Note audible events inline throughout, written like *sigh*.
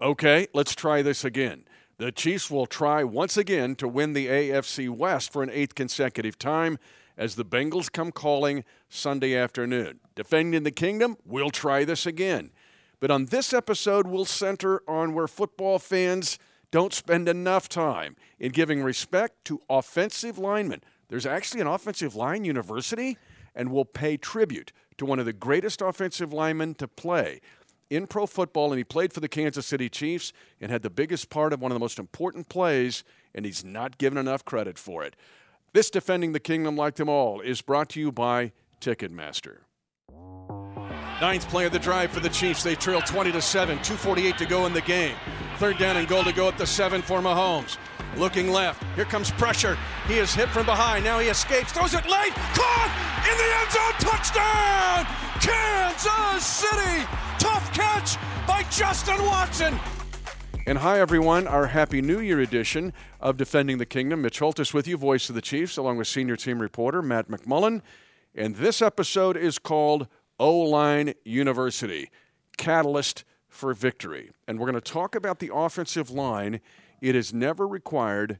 Okay, let's try this again. The Chiefs will try once again to win the AFC West for an eighth consecutive time as the Bengals come calling Sunday afternoon. Defending the kingdom, we'll try this again. But on this episode, we'll center on where football fans don't spend enough time in giving respect to offensive linemen. There's actually an offensive line university, and we'll pay tribute to one of the greatest offensive linemen to play in pro football, and he played for the Kansas City Chiefs and had the biggest part of one of the most important plays, and he's not given enough credit for it. This Defending the Kingdom, like them all, is brought to you by Ticketmaster. Ninth play of the drive for the Chiefs. They trail 20 to 7, 248 to go in the game. Third down and goal to go at the 7 for Mahomes. Looking left. Here comes pressure. He is hit from behind. Now he escapes. Throws it late. Caught in the end zone. Touchdown! Kansas City! Tough catch by Justin Watson. And hi, everyone. Our Happy New Year edition of Defending the Kingdom. Mitch Holthus with you, voice of the Chiefs, along with senior team reporter Matt McMullen. And this episode is called O Line University Catalyst for Victory. And we're going to talk about the offensive line. It has never required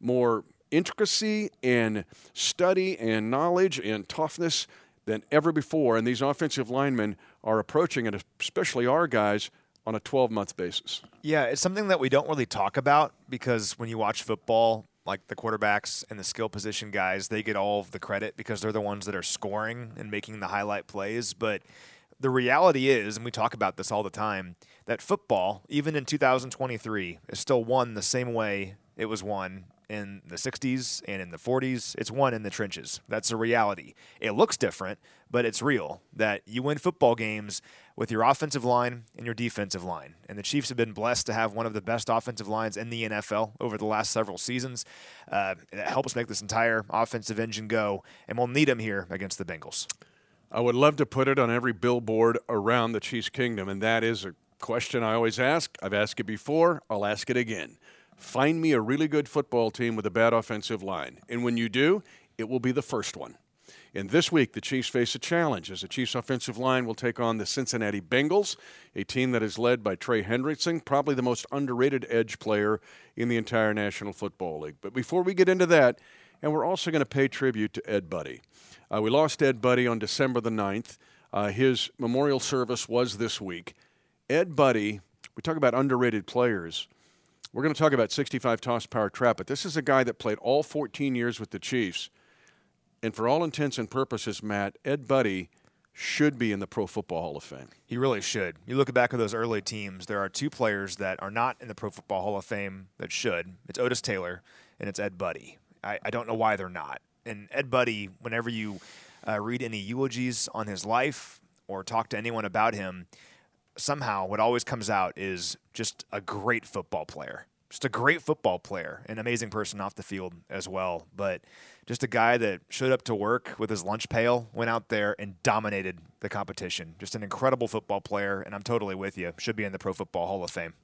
more intricacy and study and knowledge and toughness than ever before. And these offensive linemen are approaching it, especially our guys, on a 12 month basis. Yeah, it's something that we don't really talk about because when you watch football, like the quarterbacks and the skill position guys, they get all of the credit because they're the ones that are scoring and making the highlight plays. But the reality is, and we talk about this all the time, that football, even in 2023, is still won the same way it was won in the 60s and in the 40s. It's won in the trenches. That's a reality. It looks different, but it's real that you win football games with your offensive line and your defensive line. And the Chiefs have been blessed to have one of the best offensive lines in the NFL over the last several seasons. Uh, that helps make this entire offensive engine go, and we'll need them here against the Bengals. I would love to put it on every billboard around the Chiefs Kingdom, and that is a question I always ask. I've asked it before, I'll ask it again. Find me a really good football team with a bad offensive line. And when you do, it will be the first one. And this week, the Chiefs face a challenge as the Chiefs' offensive line will take on the Cincinnati Bengals, a team that is led by Trey Hendrickson, probably the most underrated edge player in the entire National Football League. But before we get into that, and we're also going to pay tribute to Ed Budde. Uh, we lost Ed Budde on December the 9th. Uh, his memorial service was this week. Ed Budde, we talk about underrated players. We're going to talk about 65 toss power trap, but this is a guy that played all 14 years with the Chiefs. And for all intents and purposes, Matt, Ed Budde should be in the Pro Football Hall of Fame. He really should. You look back at those early teams, there are two players that are not in the Pro Football Hall of Fame that should. It's Otis Taylor and it's Ed Budde. I, I don't know why they're not. And Ed Budde, whenever you uh, read any eulogies on his life or talk to anyone about him, somehow what always comes out is just a great football player. Just a great football player, an amazing person off the field as well. But just a guy that showed up to work with his lunch pail, went out there and dominated the competition. Just an incredible football player, and I'm totally with you. Should be in the Pro Football Hall of Fame.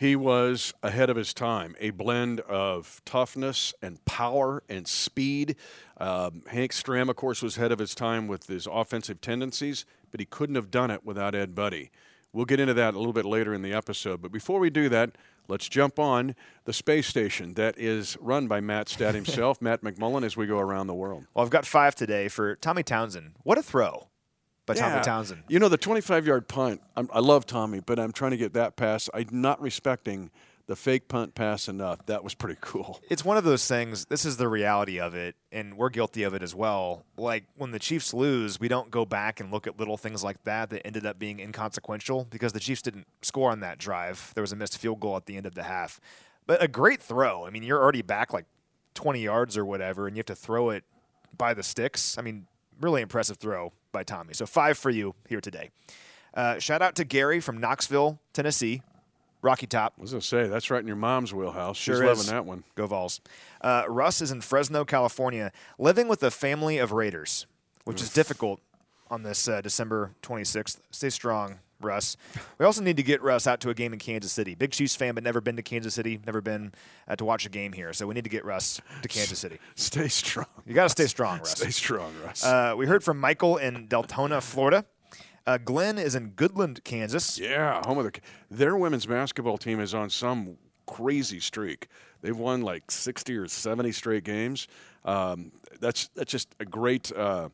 He was ahead of his time, a blend of toughness and power and speed. Um, Hank Stram, of course, was ahead of his time with his offensive tendencies, but he couldn't have done it without Ed Budde. We'll get into that a little bit later in the episode. But before we do that, let's jump on the space station that is run by Matt Stat *laughs* himself, Matt McMullen, as we go around the world. Well, I've got five today for Tommy Townsend. What a throw by yeah. Tommy Townsend. You know, the 25 yard punt, I'm, i love Tommy, but I'm trying to get that pass. I'm not respecting the fake punt pass enough. That was pretty *laughs* cool. It's one of those things. This is the reality of it, and we're guilty of it as well. Like when the Chiefs lose, we don't go back and look at little things like that that ended up being inconsequential because the Chiefs didn't score on that drive. There was a missed field goal at the end of the half, but a great throw. I mean, you're already back like 20 yards or whatever, and you have to throw it by the sticks. I mean, really impressive throw by Tommy. So five for you here today. Uh, shout out to Gary from Knoxville, Tennessee. Rocky Top. I was going to say, that's right in your mom's wheelhouse. Sure She's is. loving that one. Go Vols. Uh, Russ is in Fresno, California, living with a family of Raiders, which Oof. is difficult on this uh, December 26th. Stay strong, Russ. We also need to get Russ out to a game in Kansas City. Big Chiefs fan, but never been to Kansas City, never been uh, to watch a game here. So we need to get Russ to Kansas City. *laughs* Stay strong. You got to stay strong, Russ. Stay strong, Russ. Uh, we heard from Michael in Deltona, Florida. Uh, Glenn is in Goodland, Kansas. Yeah, home of the. Their women's basketball team is on some crazy streak. They've won like 60 or 70 straight games. Um, that's that's just a great. Uh,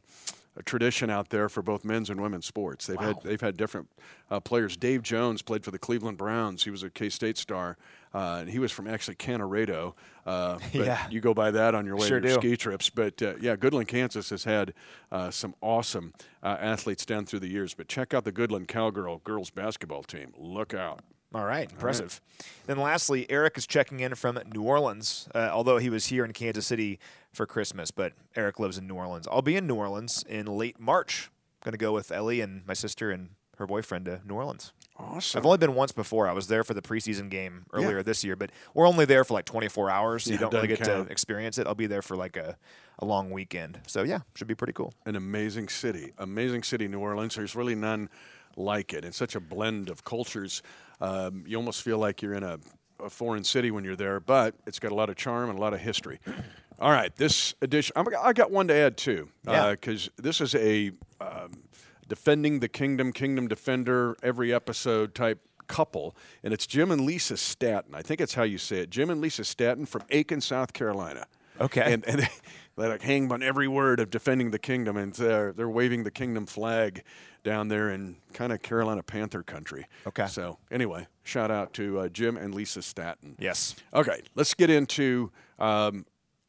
a tradition out there for both men's and women's sports. They've wow. had they've had different uh, players. Dave Jones played for the Cleveland Browns. He was a K State star, uh, and he was from actually Kanorado. Uh, *laughs* yeah. you go by that on your way sure to your ski trips. But uh, yeah, Goodland, Kansas has had uh, some awesome uh, athletes down through the years. But check out the Goodland Cowgirl girls basketball team. Look out. All right, impressive. All right. Then lastly, Eric is checking in from New Orleans, uh, although he was here in Kansas City for Christmas, but Eric lives in New Orleans. I'll be in New Orleans in late March. Going to go with Ellie and my sister and her boyfriend to New Orleans. Awesome. I've only been once before. I was there for the preseason game earlier yeah. this year, but we're only there for like 24 hours, so yeah, you don't really get count. to experience it. I'll be there for like a, a long weekend. So yeah, should be pretty cool. An amazing city, amazing city, New Orleans. There's really none like it. It's such a blend of cultures. Um, you almost feel like you're in a, a, foreign city when you're there, but it's got a lot of charm and a lot of history. *clears throat* All right, this edition, I'm, i got one to add too, because yeah. uh, this is a um, defending the kingdom, kingdom defender, every episode type couple, and it's Jim and Lisa Staton. I think it's how you say it. Jim and Lisa Staton from Aiken, South Carolina. Okay. And, and *laughs* they like hang on every word of defending the kingdom, and they're, they're waving the kingdom flag down there in kind of Carolina Panther country. Okay. So anyway, shout out to uh, Jim and Lisa Staton. Yes. Okay, let's get into um,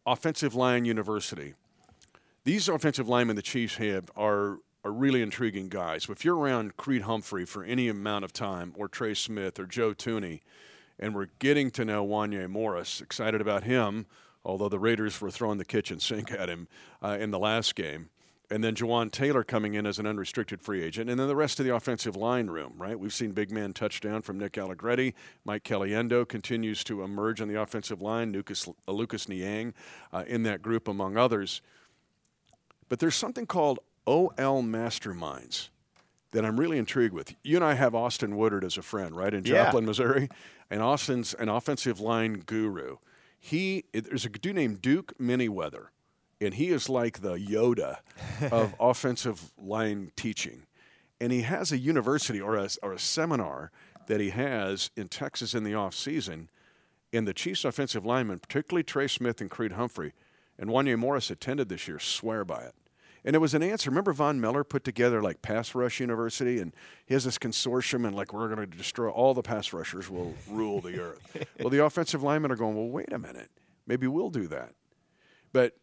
offensive line university. These offensive linemen the Chiefs have are are really intriguing guys. If you're around Creed Humphrey for any amount of time, or Trey Smith, or Joe Thuney, and we're getting to know Wanya Morris, excited about him although the Raiders were throwing the kitchen sink at him uh, in the last game. And then Jawaan Taylor coming in as an unrestricted free agent. And then the rest of the offensive line room, right? We've seen big man touchdown from Nick Allegretti. Mike Caliendo continues to emerge on the offensive line. Lucas, uh, Lucas Niang uh, in that group, among others. But there's something called OL Masterminds that I'm really intrigued with. You and I have Austin Woodard as a friend, right, in Joplin, yeah. Missouri. And Austin's an offensive line guru he there's a dude named Duke Manyweather, and he is like the Yoda of *laughs* offensive line teaching, and he has a university or a, or a seminar that he has in Texas in the off season, and the Chiefs offensive linemen, particularly Trey Smith and Creed Humphrey, and Wanya Morris attended this year, swear by it. And it was an answer. Remember, Von Miller put together like Pass Rush University, and he has this consortium, and like we're going to destroy all the pass rushers will rule the earth. *laughs* well, the offensive linemen are going, well, wait a minute, maybe we'll do that. But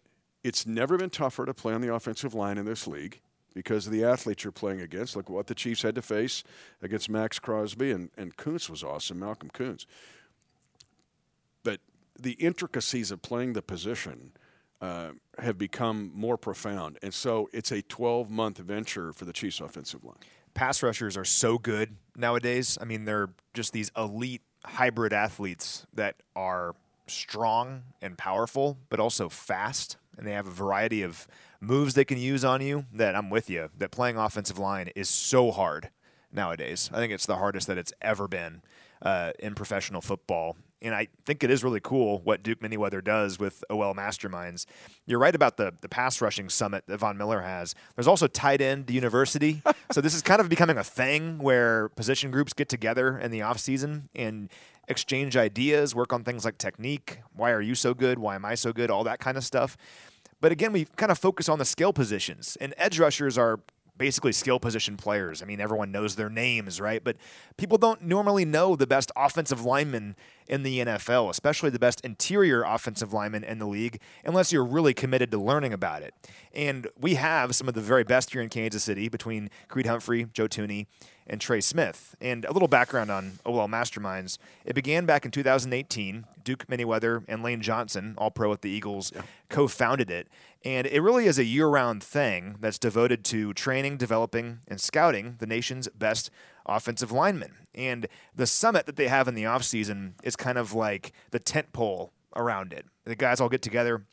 it's never been tougher to play on the offensive line in this league because of the athletes you're playing against. Look what the Chiefs had to face against Maxx Crosby, and, and was awesome, Malcolm Koonce. But the intricacies of playing the position – uh, have become more profound. And so it's a 12 month venture for the Chiefs offensive line. Pass rushers are so good nowadays. I mean, they're just these elite hybrid athletes that are strong and powerful, but also fast. And they have a variety of moves they can use on you that I'm with you. That playing offensive line is so hard nowadays. I think it's the hardest that it's ever been uh, in professional football and I think it is really cool what Duke Manyweather does with OL Masterminds. You're right about the the pass rushing summit that Von Miller has. There's also tight end university. *laughs* so this is kind of becoming a thing where position groups get together in the off season and exchange ideas, work on things like technique. Why are you so good? Why am I so good? All that kind of stuff. But again, we kind of focus on the skill positions, and edge rushers are basically skill position players. I mean, everyone knows their names, right? But people don't normally know the best offensive linemen in the NFL, especially the best interior offensive linemen in the league, unless you're really committed to learning about it. And we have some of the very best here in Kansas City between Creed Humphrey, Joe Thuney, and Trey Smith. And a little background on OL Masterminds. It began back in 2018. Duke Manyweather and Lane Johnson, all pro at the Eagles, yeah. co founded it. And it really is a year round thing that's devoted to training, developing, and scouting the nation's best offensive linemen. And the summit that they have in the offseason is kind of like the tent pole around it. The guys all get together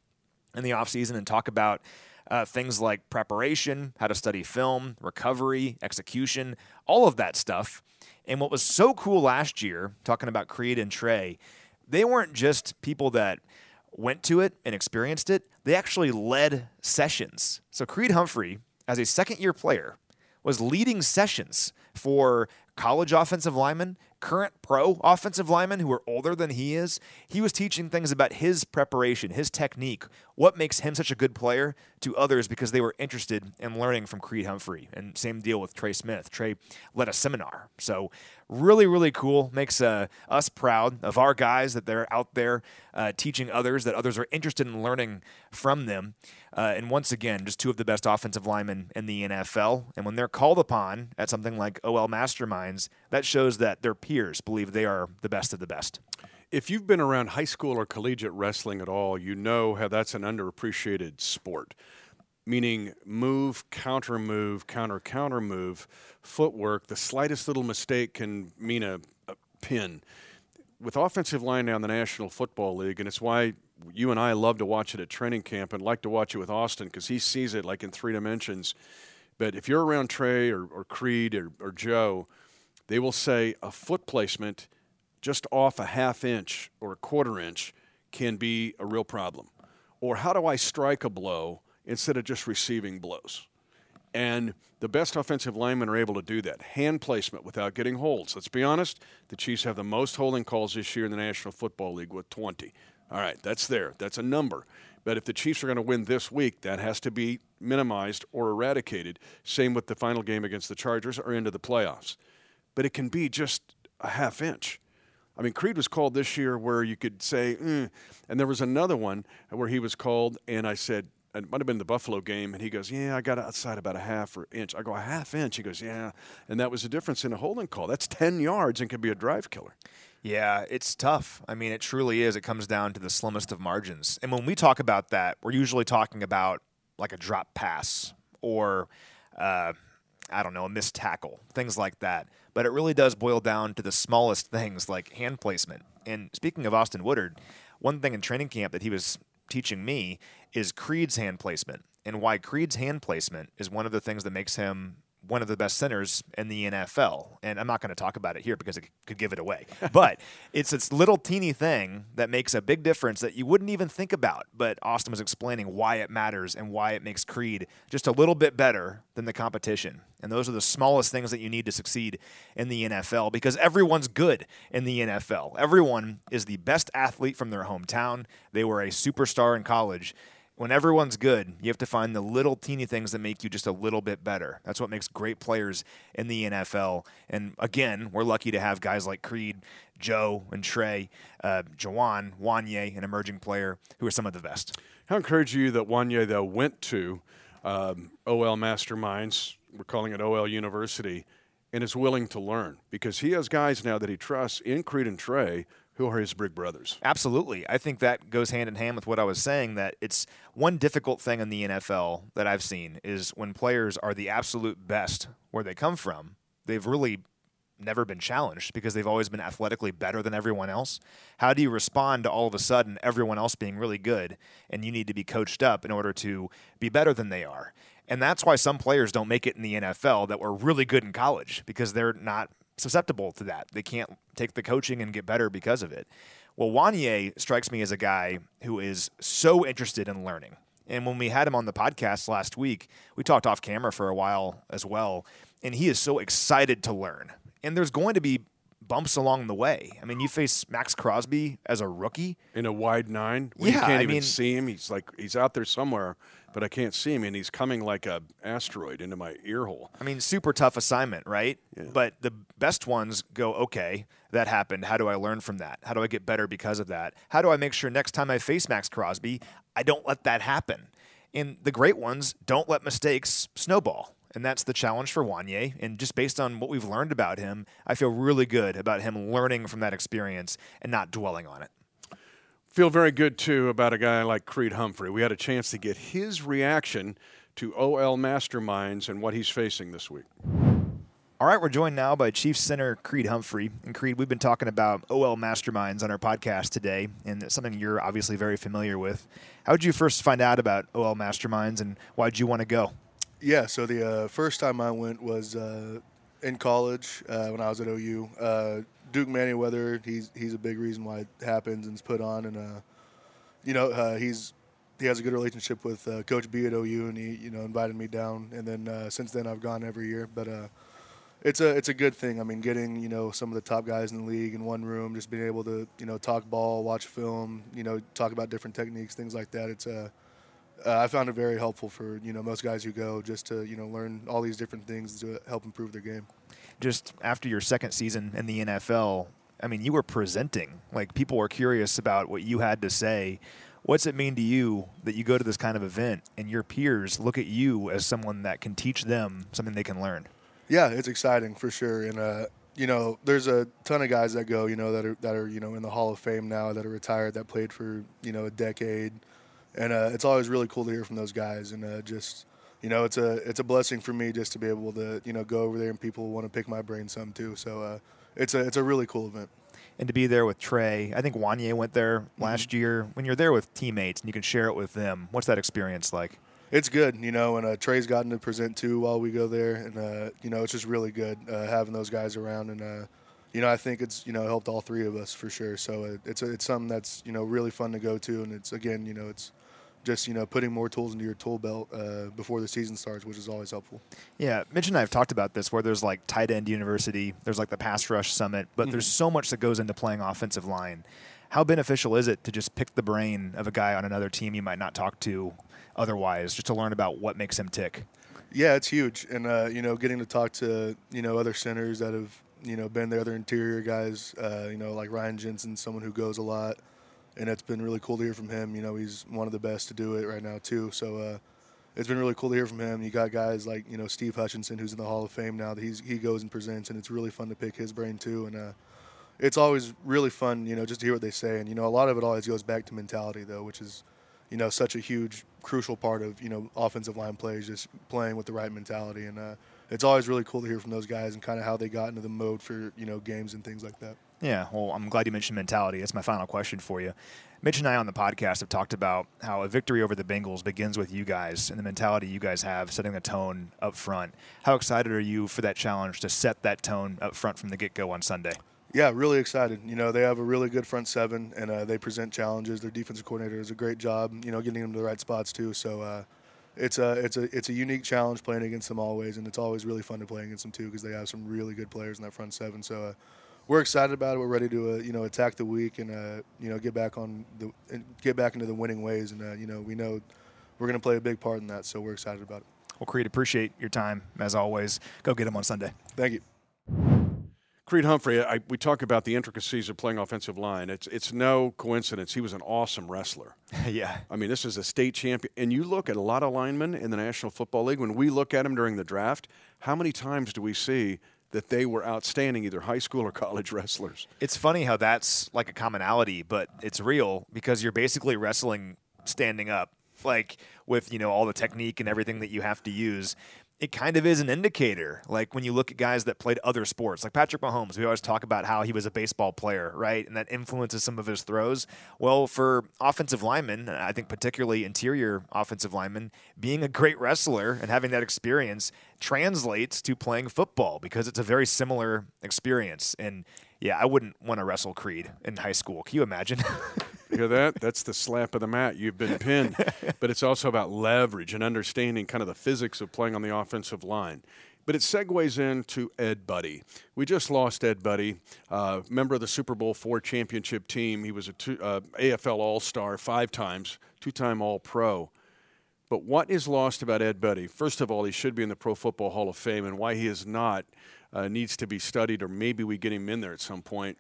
in the offseason and talk about uh, things like preparation, how to study film, recovery, execution, all of that stuff. And what was so cool last year, talking about Creed and Trey, they weren't just people that went to it and experienced it, they actually led sessions. So Creed Humphrey, as a second year player, was leading sessions for college offensive linemen, current pro offensive linemen who are older than he is. He was teaching things about his preparation, his technique, what makes him such a good player to others because they were interested in learning from Creed Humphrey. And same deal with Trey Smith. Trey led a seminar. So really, really cool. Makes uh, us proud of our guys that they're out there uh, teaching others, that others are interested in learning from them. Uh, and once again, just two of the best offensive linemen in the NFL. And when they're called upon at something like OL Masterminds, that shows that their peers believe they are the best of the best. If you've been around high school or collegiate wrestling at all, you know how that's an underappreciated sport meaning move, counter move, counter counter move, footwork. The slightest little mistake can mean a, a pin. With offensive line now in the National Football League, and it's why you and I love to watch it at training camp and like to watch it with Austin because he sees it like in three dimensions. But if you're around Trey or, or Creed or, or Joe, they will say a foot placement just off a half inch or a quarter inch can be a real problem. Or how do I strike a blow instead of just receiving blows. And the best offensive linemen are able to do that. Hand placement without getting holds. Let's be honest, the Chiefs have the most holding calls this year in the National Football League with 20. All right, that's there. That's a number. But if the Chiefs are going to win this week, that has to be minimized or eradicated. Same with the final game against the Chargers or into the playoffs. But it can be just a half inch. I mean, Creed was called this year where you could say, mm. and there was another one where he was called, and I said, it might have been the Buffalo game, and he goes, "Yeah, I got outside about a half or inch." I go, "A half inch." He goes, "Yeah," and that was the difference in a holding call. That's ten yards and could be a drive killer. Yeah, it's tough. I mean, it truly is. It comes down to the slimmest of margins. And when we talk about that, we're usually talking about like a drop pass or, uh, I don't know, a missed tackle, things like that. But it really does boil down to the smallest things like hand placement. And speaking of Austin Woodard, one thing in training camp that he was teaching me is Creed's hand placement and why Creed's hand placement is one of the things that makes him one of the best centers in the NFL. And I'm not going to talk about it here because it could give it away. *laughs* but it's this little teeny thing that makes a big difference that you wouldn't even think about. But Austin was explaining why it matters and why it makes Creed just a little bit better than the competition. And those are the smallest things that you need to succeed in the NFL because everyone's good in the NFL. Everyone is the best athlete from their hometown. They were a superstar in college when everyone's good, you have to find the little teeny things that make you just a little bit better. That's what makes great players in the NFL. And again, we're lucky to have guys like Creed, Joe, and Trey, uh, Jawaan, Wanya, an emerging player, who are some of the best. How encourage you that Wanya, though, went to um, OL Masterminds, we're calling it OL University, and is willing to learn because he has guys now that he trusts in Creed and Trey who are his big brothers. Absolutely. I think that goes hand in hand with what I was saying that it's one difficult thing in the NFL that I've seen is when players are the absolute best where they come from, they've really never been challenged because they've always been athletically better than everyone else. How do you respond to all of a sudden everyone else being really good and you need to be coached up in order to be better than they are? And that's why some players don't make it in the NFL that were really good in college because they're not susceptible to that. They can't take the coaching and get better because of it. Well, Wanya strikes me as a guy who is so interested in learning. And when we had him on the podcast last week, we talked off camera for a while as well. And he is so excited to learn. And there's going to be bumps along the way. I mean, you face Maxx Crosby as a rookie in a wide nine. yeah, you can't I even mean, see him. He's like he's out there somewhere but I can't see him, and he's coming like a asteroid into my ear hole. I mean, super tough assignment, right? Yeah. But the best ones go, okay, that happened. How do I learn from that? How do I get better because of that? How do I make sure next time I face Maxx Crosby, I don't let that happen? And the great ones don't let mistakes snowball. And that's the challenge for Wanya. And just based on what we've learned about him, I feel really good about him learning from that experience and not dwelling on it feel very good too about a guy like Creed Humphrey. We had a chance to get his reaction to OL Masterminds and what he's facing this week. All right, we're joined now by Chief Center Creed Humphrey. And Creed, we've been talking about OL Masterminds on our podcast today, and it's something you're obviously very familiar with. How did you first find out about OL Masterminds, and why did you want to go? Yeah, so the uh, first time I went was uh, in college uh, when I was at OU. Uh, Duke Manyweather, he's he's a big reason why it happens and it's put on, and uh, you know uh, he's he has a good relationship with Coach B at OU, and he you know invited me down. And then since then, I've gone every year. But it's a it's a good thing. I mean, getting you know some of the top guys in the league in one room, just being able to you know talk ball, watch film, you know talk about different techniques, things like that. It's a uh, I found it very helpful for you know most guys who go just to you know learn all these different things to help improve their game. Just after your second season in the NFL, I mean, you were presenting. Like people were curious about what you had to say. What's it mean to you that you go to this kind of event and your peers look at you as someone that can teach them something they can learn? Yeah, it's exciting for sure, and uh, you know, there's a ton of guys that go, you know, that are that are you know in the Hall of Fame now that are retired that played for you know a decade and uh, it's always really cool to hear from those guys and uh, just you know it's a it's a blessing for me just to be able to you know go over there and people want to pick my brain some too so uh, it's a it's a really cool event and to be there with Trey I think Wanya went there mm-hmm. last mm-hmm. year when you're there with teammates and you can share it with them what's that experience like it's good, you know, and uh, Trey's gotten to present too while we go there, and uh, you know, it's just really good uh, having those guys around, and uh, you know, I think it's you know helped all three of us for sure. So uh, it's it's something that's you know really fun to go to, and it's again, you know, it's just you know putting more tools into your tool belt uh, before the season starts, which is always helpful. Yeah, Mitch and I have talked about this, where there's like tight end university, there's like the pass rush summit, but mm-hmm. there's so much that goes into playing offensive line. How beneficial is it to just pick the brain of a guy on another team you might not talk to otherwise, just to learn about what makes him tick? Yeah, it's huge, and uh, you know, getting to talk to you know other centers that have you know been the other interior guys, uh, you know, like Ryan Jensen, someone who goes a lot and it's been really cool to hear from him. You know, he's one of the best to do it right now too. So uh, it's been really cool to hear from him. You got guys like you know Steve Hutchinson, who's in the Hall of Fame now. That he's he goes and presents, and it's really fun to pick his brain too. And uh, it's always really fun, you know, just to hear what they say. And you know, a lot of it always goes back to mentality though, which is you know such a huge crucial part of you know offensive line plays, just playing with the right mentality. And uh, it's always really cool to hear from those guys and kind of how they got into the mode for you know games and things like that. Yeah, well, I'm glad you mentioned mentality. That's my final question for you. Mitch and I on the podcast have talked about how a victory over the Bengals begins with you guys and the mentality you guys have, setting the tone up front. How excited are you for that challenge to set that tone up front from the get go on Sunday? Yeah, really excited. You know, they have a really good front seven, and uh, they present challenges. Their defensive coordinator does a great job, you know, getting them to the right spots too. So uh, it's a it's a it's a unique challenge playing against them always, and it's always really fun to play against them too because they have some really good players in that front seven. So. Uh, we're excited about it. We're ready to uh, you know attack the week and uh, you know get back on the get back into the winning ways. And uh, you know we know we're going to play a big part in that, so we're excited about it. Well, Creed, appreciate your time as always. Go get them on Sunday. Thank you. Creed Humphrey, I, we talk about the intricacies of playing offensive line. It's it's no coincidence he was an awesome wrestler. *laughs* yeah. I mean, this is a state champion. And you look at a lot of linemen in the National Football League, when we look at them during the draft, how many times do we see that they were outstanding, either high school or *laughs* college wrestlers. It's funny how that's like a commonality, but it's real because you're basically wrestling standing up, like with you know all the technique and everything that you have to use it kind of is an indicator. Like when you look at guys that played other sports, like Patrick Mahomes, we always talk about how he was a baseball player, right? And that influences some of his throws. Well, for offensive linemen, I think particularly interior offensive linemen, being a great wrestler and having that experience translates to playing football because it's a very similar experience. And yeah, I wouldn't want to wrestle Creed in high school. Can you imagine? *laughs* you hear that? That's the slap of the mat. You've been pinned. *laughs* but it's also about leverage and understanding kind of the physics of playing on the offensive line. But it segues into Ed Budde. We just lost Ed Budde, uh, member of the Super Bowl four championship team. He was a two, uh, AFL All Star five times, two time All Pro. But what is lost about Ed Budde? First of all, he should be in the Pro Football Hall of Fame, and why he is not uh, needs to be studied, or maybe we get him in there at some point.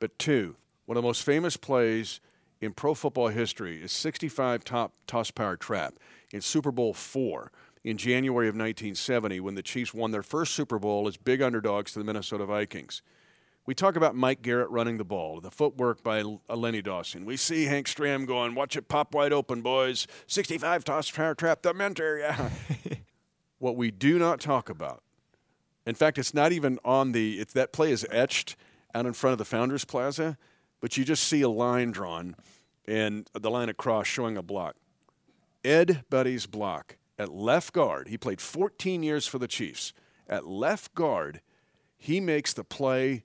But two, one of the most famous plays in pro football history is 65 top toss power trap in Super Bowl four in January of 1970 when the Chiefs won their first Super Bowl as big underdogs to the Minnesota Vikings. We talk about Mike Garrett running the ball, the footwork by uh, Lenny Dawson. We see Hank Stram going, watch it pop wide open, boys. 65 toss power trap, the mentor, yeah. *laughs* what we do not talk about in fact, it's not even on the. It's that play is etched out in front of the Founders Plaza, but you just see a line drawn, and the line across showing a block. Ed Budde's block at left guard. He played 14 years for the Chiefs. At left guard, he makes the play,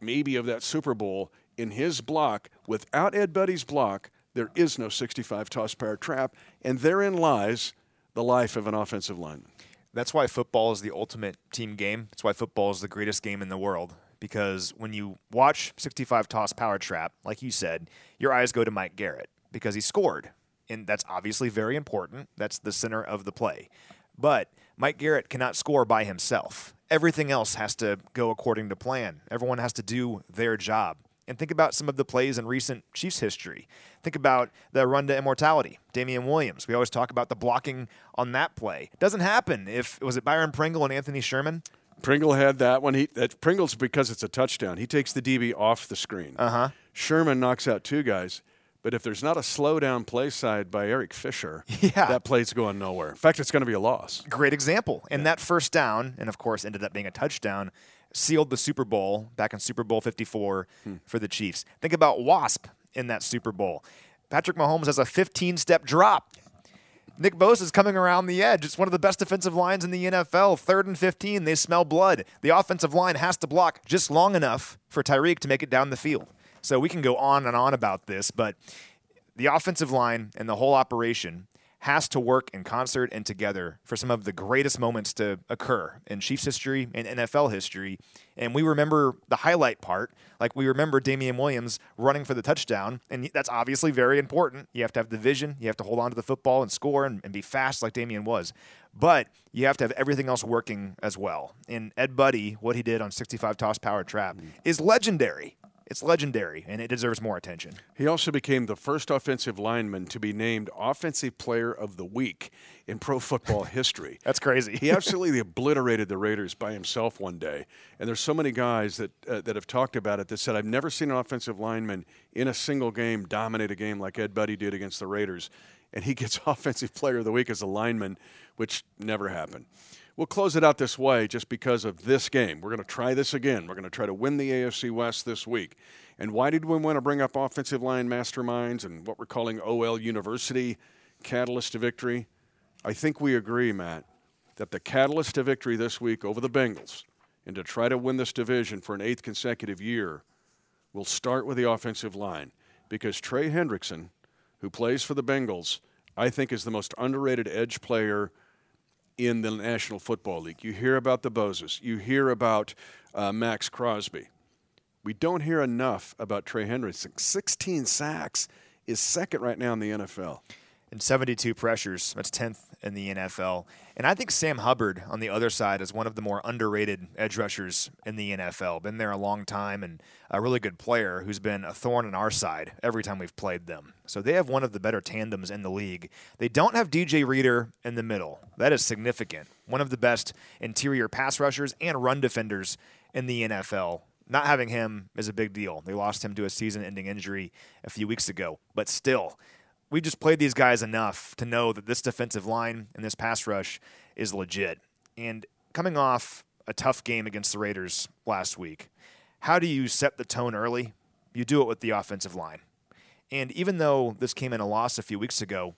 maybe of that Super Bowl in his block. Without Ed Budde's block, There is no 65 toss power trap, and therein lies the life of an offensive lineman. That's why football is the ultimate team game. That's why football is the greatest game in the world. Because when you watch 65 toss power trap, like you said, your eyes go to Mike Garrett because he scored. And that's obviously very important. That's the center of the play. But Mike Garrett cannot score by himself. Everything else has to go according to plan. Everyone has to do their job. And think about some of the plays in recent Chiefs history. Think about the run to immortality, Damien Williams. We always talk about the blocking on that play. Doesn't happen if was it Byron Pringle and Anthony Sherman? Pringle had that one. He that Pringle's because it's a touchdown. He takes the DB off the screen. Uh huh. Sherman knocks out two guys. But if there's not a slow down play side by Eric Fisher, *laughs* Yeah. that play's going nowhere. In fact, it's going to be a loss. Great example. And that first down, and of course ended up being a touchdown, sealed the Super Bowl back in Super Bowl 54 for the Chiefs. Think about Wasp in that Super Bowl. Patrick Mahomes has a 15 step drop. Nick Bosa is coming around the edge. It's one of the best defensive lines in the NFL. Third and 15, they smell blood. The offensive line has to block just long enough for Tyreek to make it down the field. So we can go on and on about this, but the offensive line and the whole operation has to work in concert and together for some of the greatest moments to occur in Chiefs history and NFL history. And we remember the highlight part, like we remember Damien Williams running for the touchdown. And that's obviously very important. You have to have the vision, you have to hold on to the football and score and, and be fast like Damien was. But you have to have everything else working as well. And Ed Budde, what he did on 65 toss power trap, mm. is legendary. It's legendary, and it deserves more attention. He also became the first offensive lineman to be named Offensive Player of the Week in pro football *laughs* history. That's crazy. he absolutely *laughs* obliterated the Raiders by himself one day. And there's so many guys that uh, that have talked about it that said, "I've never seen an offensive lineman in a single game dominate a game like Ed Budde did against the Raiders." And he gets *laughs* Offensive Player of the Week as a lineman, which never happened. We'll close it out this way just because of this game. We're going to try this again. We're going to try to win the AFC West this week. And why did we want to bring up offensive line masterminds and what we're calling OL University catalyst to victory? I think we agree, Matt, that the catalyst to victory this week over the Bengals and to try to win this division for an eighth consecutive year will start with the offensive line because Trey Hendrickson, who plays for the Bengals, I think is the most underrated edge player in the National Football League. You hear about the Bosas, you hear about uh, Maxx Crosby. We don't hear enough about Trey Hendrickson. 16 sacks is second right now in the NFL. And 72 pressures. That's 10th in the NFL. And I think Sam Hubbard on the other side is one of the more underrated edge rushers in the NFL. Been there a long time and a really good player who's been a thorn in our side every time we've played them. So they have one of the better tandems in the league. They don't have DJ Reader in the middle. That is significant. One of the best interior pass rushers and run defenders in the NFL. Not having him is a big deal. They lost him to a season ending injury a few weeks ago. But still, we've just played these guys enough to know that this defensive line and this pass rush is legit. And coming off a tough game against the Raiders last week, how do you set the tone early? You do it with the offensive line. And even though this came in a loss a few weeks ago,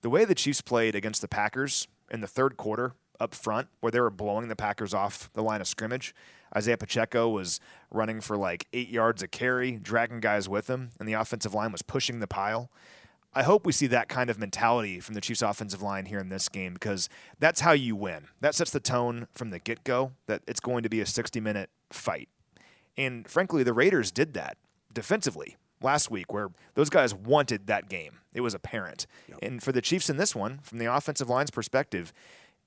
the way the Chiefs played against the Packers in the third quarter up front, where they were blowing the Packers off the line of scrimmage, Isaiah Pacheco was running for like eight yards a carry, dragging guys with him, and the offensive line was pushing the pile. I hope we see that kind of mentality from the Chiefs offensive line here in this game because that's how you win. That sets the tone from the get go that it's going to be a 60 minute fight. And frankly, the Raiders did that defensively last week where those guys wanted that game. It was apparent. And for the Chiefs in this one, from the offensive line's perspective,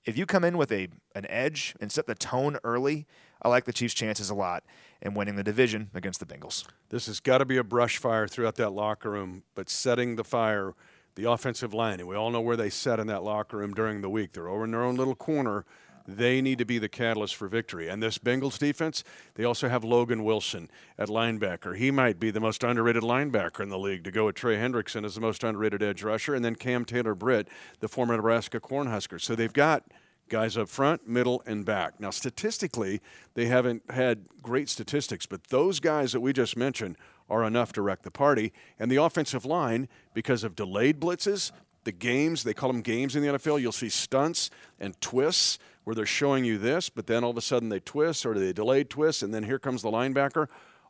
if you come in with a an edge and set the tone early, I like the Chiefs' chances a lot in winning the division against the Bengals. This has got to be a brush fire throughout that locker room, but setting the fire, the offensive line, and we all know where they set in that locker room during the week. They're over in their own little corner. They need to be the catalyst for victory. And this Bengals defense, they also have Logan Wilson at linebacker. He might be the most underrated linebacker in the league to go with Trey Hendrickson as the most underrated edge rusher, and then Cam Taylor Britt, the former Nebraska Cornhusker. So they've got guys up front, middle, and back. Now, statistically, they haven't had great statistics, but those guys that we just mentioned are enough to wreck the party. And the offensive line, because of delayed blitzes, the games, they call them games in the NFL, you'll see stunts and twists where they're showing you this, but then all of a sudden they twist or they delayed twist, and then here comes the linebacker.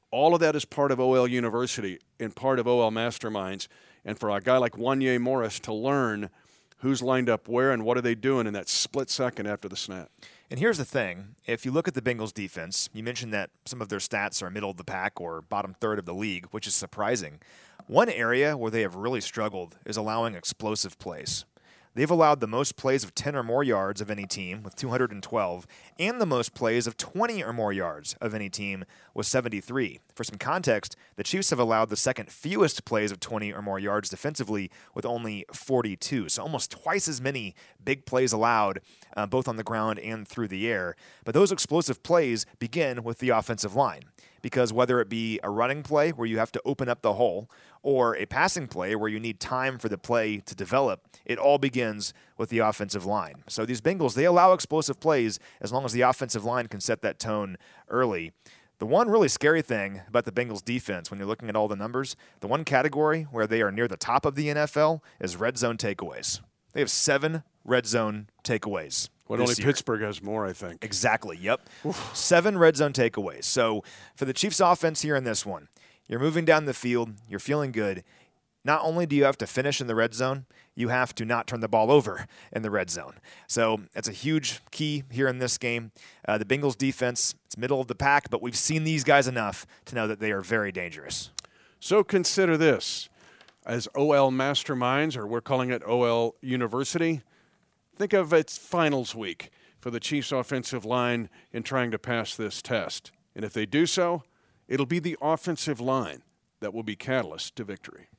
All of that is part of OL University and part of OL Masterminds. And for a guy like Wanya Morris to learn who's lined up where and what are they doing in that split second after the snap. And here's the thing if you look at the Bengals defense, you mentioned that some of their stats are middle of the pack or bottom third of the league, which is surprising. One area where they have really struggled is allowing explosive plays. They've allowed the most plays of 10 or more yards of any team with 212, and the most plays of 20 or more yards of any team with 73. For some context, the Chiefs have allowed the second fewest plays of 20 or more yards defensively with only 42. So almost twice as many big plays allowed, uh, both on the ground and through the air. But those explosive plays begin with the offensive line because whether it be a running play where you have to open up the hole or a passing play where you need time for the play to develop, it all begins with the offensive line. So these Bengals, they allow explosive plays as long as the offensive line can set that tone early. The one really scary thing about the Bengals defense when you're looking at all the numbers, the one category where they are near the top of the NFL is red zone takeaways. They have seven red zone takeaways. What only year. Pittsburgh has more, I think. Exactly. Yep. Oof. Seven red zone takeaways. So for the Chiefs offense here in this one, you're moving down the field, you're feeling good. Not only do you have to finish in the red zone, you have to not turn the ball over in the red zone. So that's a huge key here in this game. Uh, the Bengals defense, it's middle of the pack, but we've seen these guys enough to know that they are very dangerous. So consider this as OL masterminds, or we're calling it OL University. Think of its finals week for the Chiefs' offensive line in trying to pass this test. And if they do so, it'll be the offensive line that will be catalyst to victory.